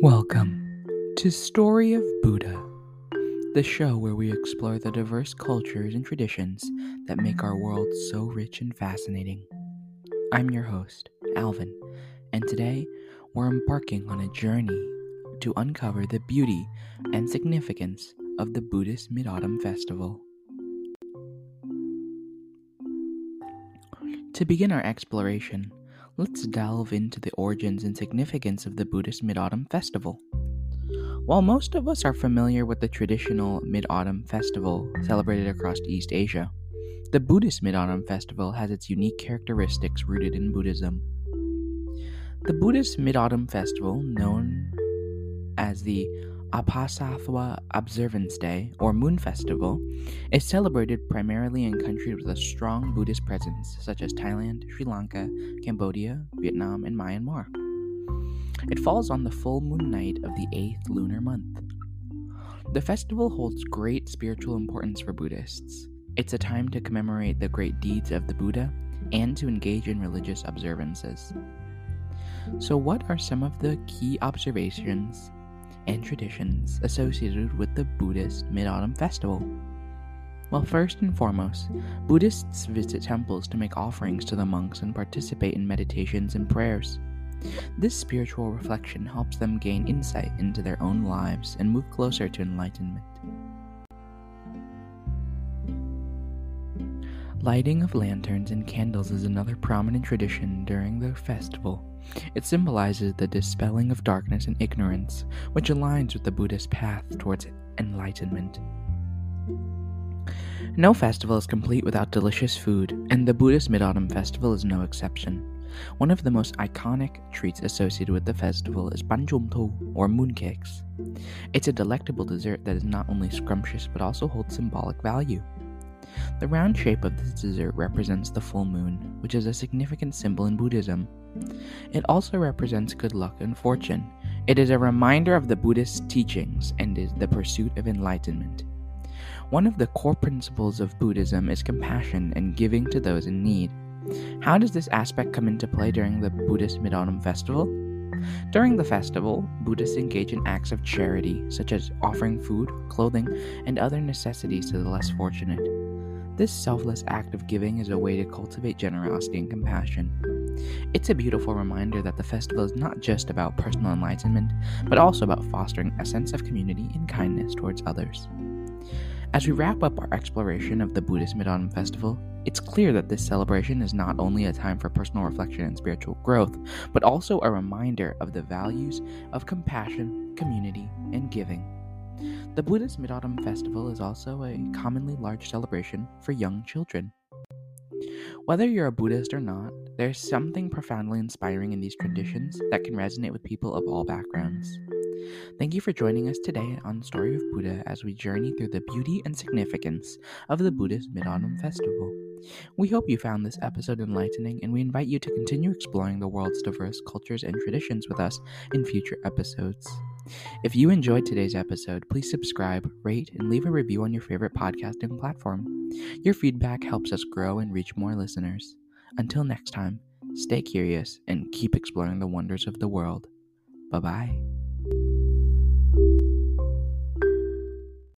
Welcome to Story of Buddha, the show where we explore the diverse cultures and traditions that make our world so rich and fascinating. I'm your host, Alvin, and today we're embarking on a journey to uncover the beauty and significance of the Buddhist Mid Autumn Festival. To begin our exploration, let's delve into the origins and significance of the Buddhist Mid Autumn Festival. While most of us are familiar with the traditional Mid Autumn Festival celebrated across East Asia, the Buddhist Mid Autumn Festival has its unique characteristics rooted in Buddhism. The Buddhist Mid Autumn Festival, known as the Uposatha Observance Day, or Moon Festival, is celebrated primarily in countries with a strong Buddhist presence, such as Thailand, Sri Lanka, Cambodia, Vietnam, and Myanmar. It falls on the full moon night of the eighth lunar month. The festival holds great spiritual importance for Buddhists. It's a time to commemorate the great deeds of the Buddha and to engage in religious observances. So, what are some of the key observations and traditions associated with the Buddhist Mid Autumn Festival. Well, first and foremost, Buddhists visit temples to make offerings to the monks and participate in meditations and prayers. This spiritual reflection helps them gain insight into their own lives and move closer to enlightenment. Lighting of lanterns and candles is another prominent tradition during the festival. It symbolizes the dispelling of darkness and ignorance, which aligns with the Buddhist path towards enlightenment. No festival is complete without delicious food, and the Buddhist Mid Autumn Festival is no exception. One of the most iconic treats associated with the festival is bánh trung thu, or mooncakes. It's a delectable dessert that is not only scrumptious but also holds symbolic value. The round shape of this dessert represents the full moon, which is a significant symbol in Buddhism. It also represents good luck and fortune. It is a reminder of the Buddhist teachings and is the pursuit of enlightenment. One of the core principles of Buddhism is compassion and giving to those in need. How does this aspect come into play during the Buddhist Mid Autumn Festival? During the festival, Buddhists engage in acts of charity, such as offering food, clothing, and other necessities to the less fortunate. This selfless act of giving is a way to cultivate generosity and compassion. It's a beautiful reminder that the festival is not just about personal enlightenment, but also about fostering a sense of community and kindness towards others. As we wrap up our exploration of the Buddhist Mid Autumn Festival, it's clear that this celebration is not only a time for personal reflection and spiritual growth, but also a reminder of the values of compassion, community, and giving. The Buddhist Mid Autumn Festival is also a commonly large celebration for young children. Whether you're a Buddhist or not, there's something profoundly inspiring in these traditions that can resonate with people of all backgrounds. Thank you for joining us today on Story of Buddha as we journey through the beauty and significance of the Buddhist Mid Autumn Festival. We hope you found this episode enlightening, and we invite you to continue exploring the world's diverse cultures and traditions with us in future episodes. If you enjoyed today's episode, please subscribe, rate, and leave a review on your favorite podcasting platform. Your feedback helps us grow and reach more listeners. Until next time, stay curious and keep exploring the wonders of the world. Bye bye.